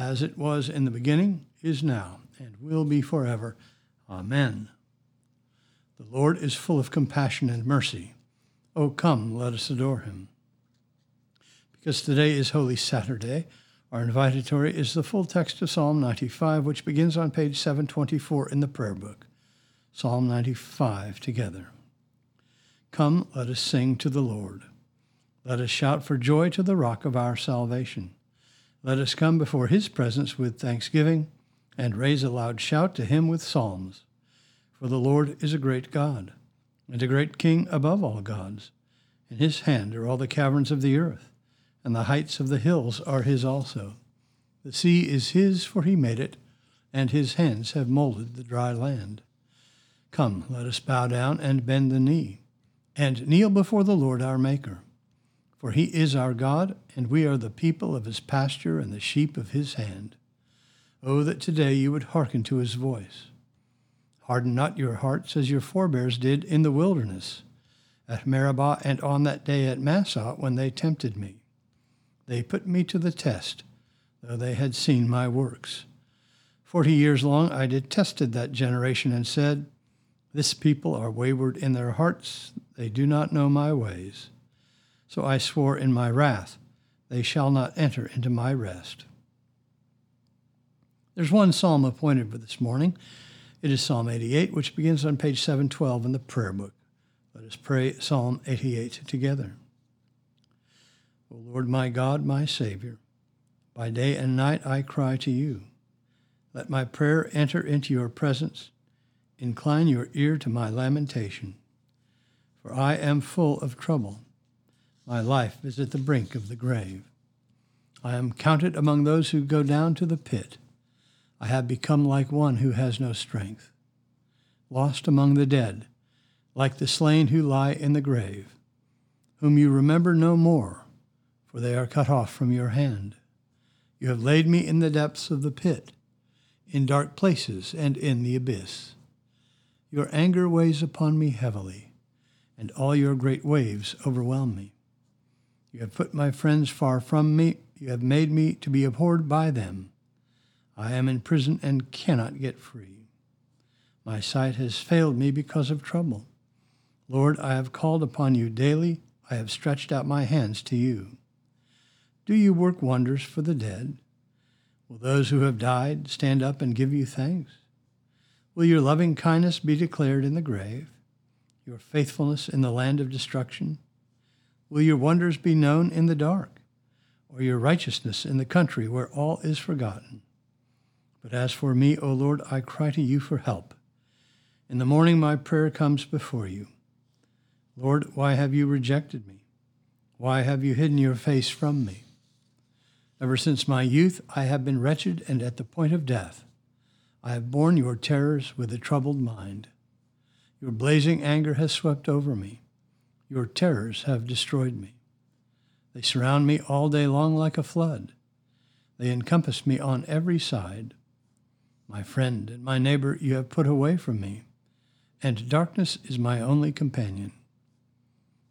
as it was in the beginning, is now, and will be forever. Amen. The Lord is full of compassion and mercy. O come, let us adore him. Because today is Holy Saturday, our invitatory is the full text of Psalm 95, which begins on page 724 in the prayer book. Psalm 95 together. Come, let us sing to the Lord. Let us shout for joy to the rock of our salvation. Let us come before his presence with thanksgiving and raise a loud shout to him with psalms. For the Lord is a great God, and a great King above all gods. In his hand are all the caverns of the earth, and the heights of the hills are his also. The sea is his, for he made it, and his hands have molded the dry land. Come, let us bow down and bend the knee, and kneel before the Lord our Maker. For he is our God, and we are the people of his pasture and the sheep of his hand. Oh, that today you would hearken to his voice. Harden not your hearts as your forebears did in the wilderness, at Meribah and on that day at Massah when they tempted me. They put me to the test, though they had seen my works. Forty years long I detested that generation and said, This people are wayward in their hearts, they do not know my ways. So I swore in my wrath, they shall not enter into my rest. There's one psalm appointed for this morning. It is Psalm 88, which begins on page 712 in the prayer book. Let us pray Psalm 88 together. O Lord my God, my Savior, by day and night I cry to you. Let my prayer enter into your presence. Incline your ear to my lamentation. For I am full of trouble. My life is at the brink of the grave. I am counted among those who go down to the pit. I have become like one who has no strength, lost among the dead, like the slain who lie in the grave, whom you remember no more, for they are cut off from your hand. You have laid me in the depths of the pit, in dark places and in the abyss. Your anger weighs upon me heavily, and all your great waves overwhelm me. You have put my friends far from me. You have made me to be abhorred by them. I am in prison and cannot get free. My sight has failed me because of trouble. Lord, I have called upon you daily. I have stretched out my hands to you. Do you work wonders for the dead? Will those who have died stand up and give you thanks? Will your loving kindness be declared in the grave, your faithfulness in the land of destruction? Will your wonders be known in the dark, or your righteousness in the country where all is forgotten? But as for me, O Lord, I cry to you for help. In the morning my prayer comes before you. Lord, why have you rejected me? Why have you hidden your face from me? Ever since my youth, I have been wretched and at the point of death. I have borne your terrors with a troubled mind. Your blazing anger has swept over me. Your terrors have destroyed me. They surround me all day long like a flood. They encompass me on every side. My friend and my neighbor you have put away from me, and darkness is my only companion.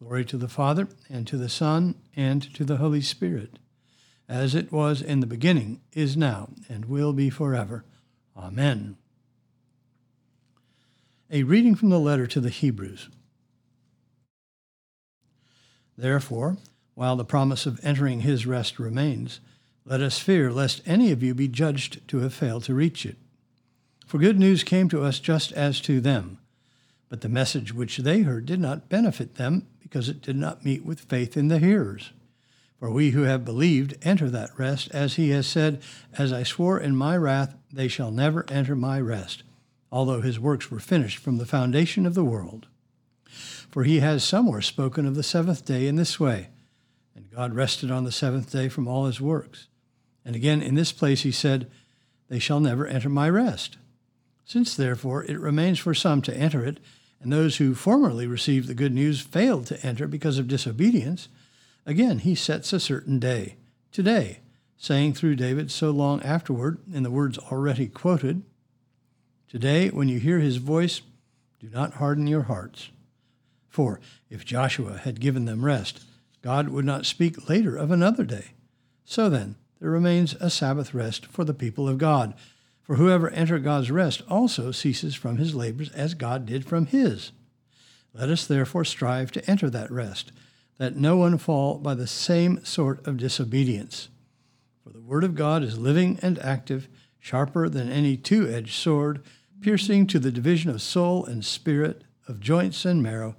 Glory to the Father, and to the Son, and to the Holy Spirit, as it was in the beginning, is now, and will be forever. Amen. A reading from the letter to the Hebrews. Therefore, while the promise of entering his rest remains, let us fear lest any of you be judged to have failed to reach it. For good news came to us just as to them, but the message which they heard did not benefit them because it did not meet with faith in the hearers. For we who have believed enter that rest, as he has said, As I swore in my wrath, they shall never enter my rest, although his works were finished from the foundation of the world. For he has somewhere spoken of the seventh day in this way And God rested on the seventh day from all his works. And again, in this place, he said, they shall never enter my rest. Since, therefore, it remains for some to enter it, and those who formerly received the good news failed to enter because of disobedience, again he sets a certain day, today, saying through David so long afterward, in the words already quoted, Today, when you hear his voice, do not harden your hearts. For if Joshua had given them rest, God would not speak later of another day. So then, there remains a Sabbath rest for the people of God. For whoever enter God's rest also ceases from his labors as God did from his. Let us therefore strive to enter that rest, that no one fall by the same sort of disobedience. For the word of God is living and active, sharper than any two edged sword piercing to the division of soul and spirit, of joints and marrow,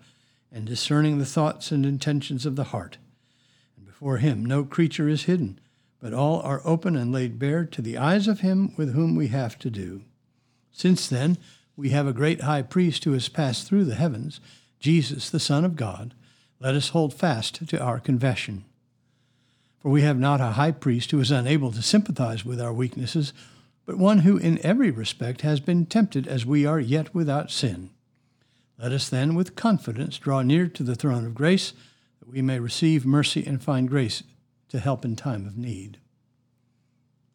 and discerning the thoughts and intentions of the heart. And before him no creature is hidden, but all are open and laid bare to the eyes of him with whom we have to do. Since then, we have a great high priest who has passed through the heavens, Jesus, the Son of God. Let us hold fast to our confession. For we have not a high priest who is unable to sympathize with our weaknesses but one who in every respect has been tempted as we are, yet without sin. Let us then with confidence draw near to the throne of grace, that we may receive mercy and find grace to help in time of need.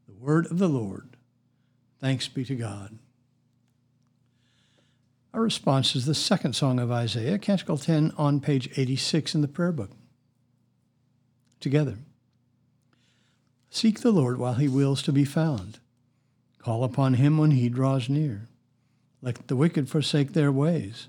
The word of the Lord. Thanks be to God. Our response is the second song of Isaiah, Canticle 10, on page 86 in the prayer book. Together. Seek the Lord while he wills to be found. Call upon him when he draws near. Let the wicked forsake their ways,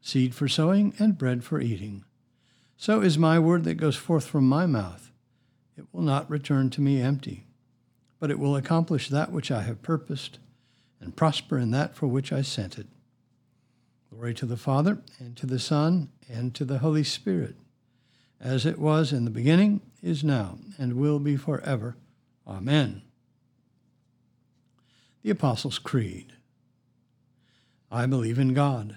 seed for sowing and bread for eating. So is my word that goes forth from my mouth. It will not return to me empty, but it will accomplish that which I have purposed, and prosper in that for which I sent it. Glory to the Father, and to the Son, and to the Holy Spirit, as it was in the beginning, is now, and will be forever. Amen the Apostles' Creed. I believe in God,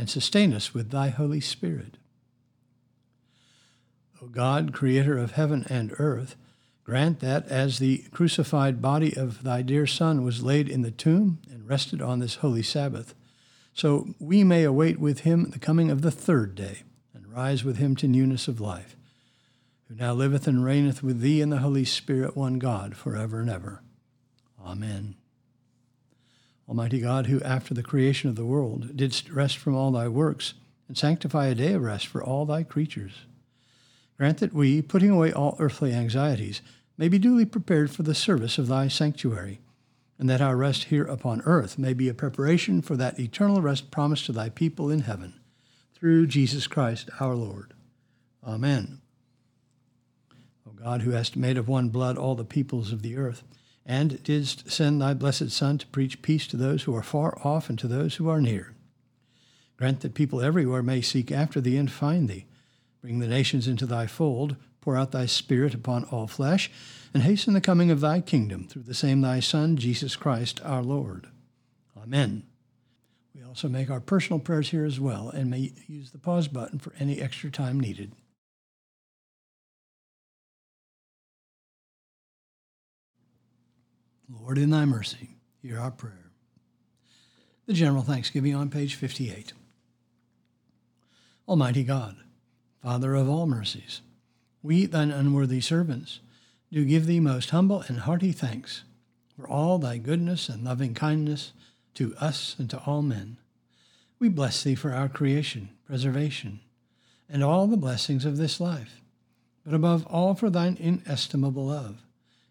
and sustain us with thy Holy Spirit. O God, creator of heaven and earth, Grant that as the crucified body of thy dear Son was laid in the tomb and rested on this holy Sabbath, so we may await with him the coming of the third day and rise with him to newness of life, who now liveth and reigneth with thee in the Holy Spirit, one God, for ever and ever. Amen. Almighty God, who after the creation of the world didst rest from all thy works, and sanctify a day of rest for all thy creatures, grant that we, putting away all earthly anxieties, may be duly prepared for the service of thy sanctuary and that our rest here upon earth may be a preparation for that eternal rest promised to thy people in heaven, through Jesus Christ our Lord. Amen. O God, who hast made of one blood all the peoples of the earth, and didst send thy blessed Son to preach peace to those who are far off and to those who are near, grant that people everywhere may seek after thee and find thee. Bring the nations into thy fold, pour out thy Spirit upon all flesh, and hasten the coming of thy kingdom through the same thy Son, Jesus Christ our Lord. Amen. We also make our personal prayers here as well and may use the pause button for any extra time needed. Lord, in thy mercy, hear our prayer. The General Thanksgiving on page 58. Almighty God, Father of all mercies, we, thine unworthy servants, do give thee most humble and hearty thanks for all thy goodness and loving kindness to us and to all men. We bless thee for our creation, preservation, and all the blessings of this life, but above all for thine inestimable love,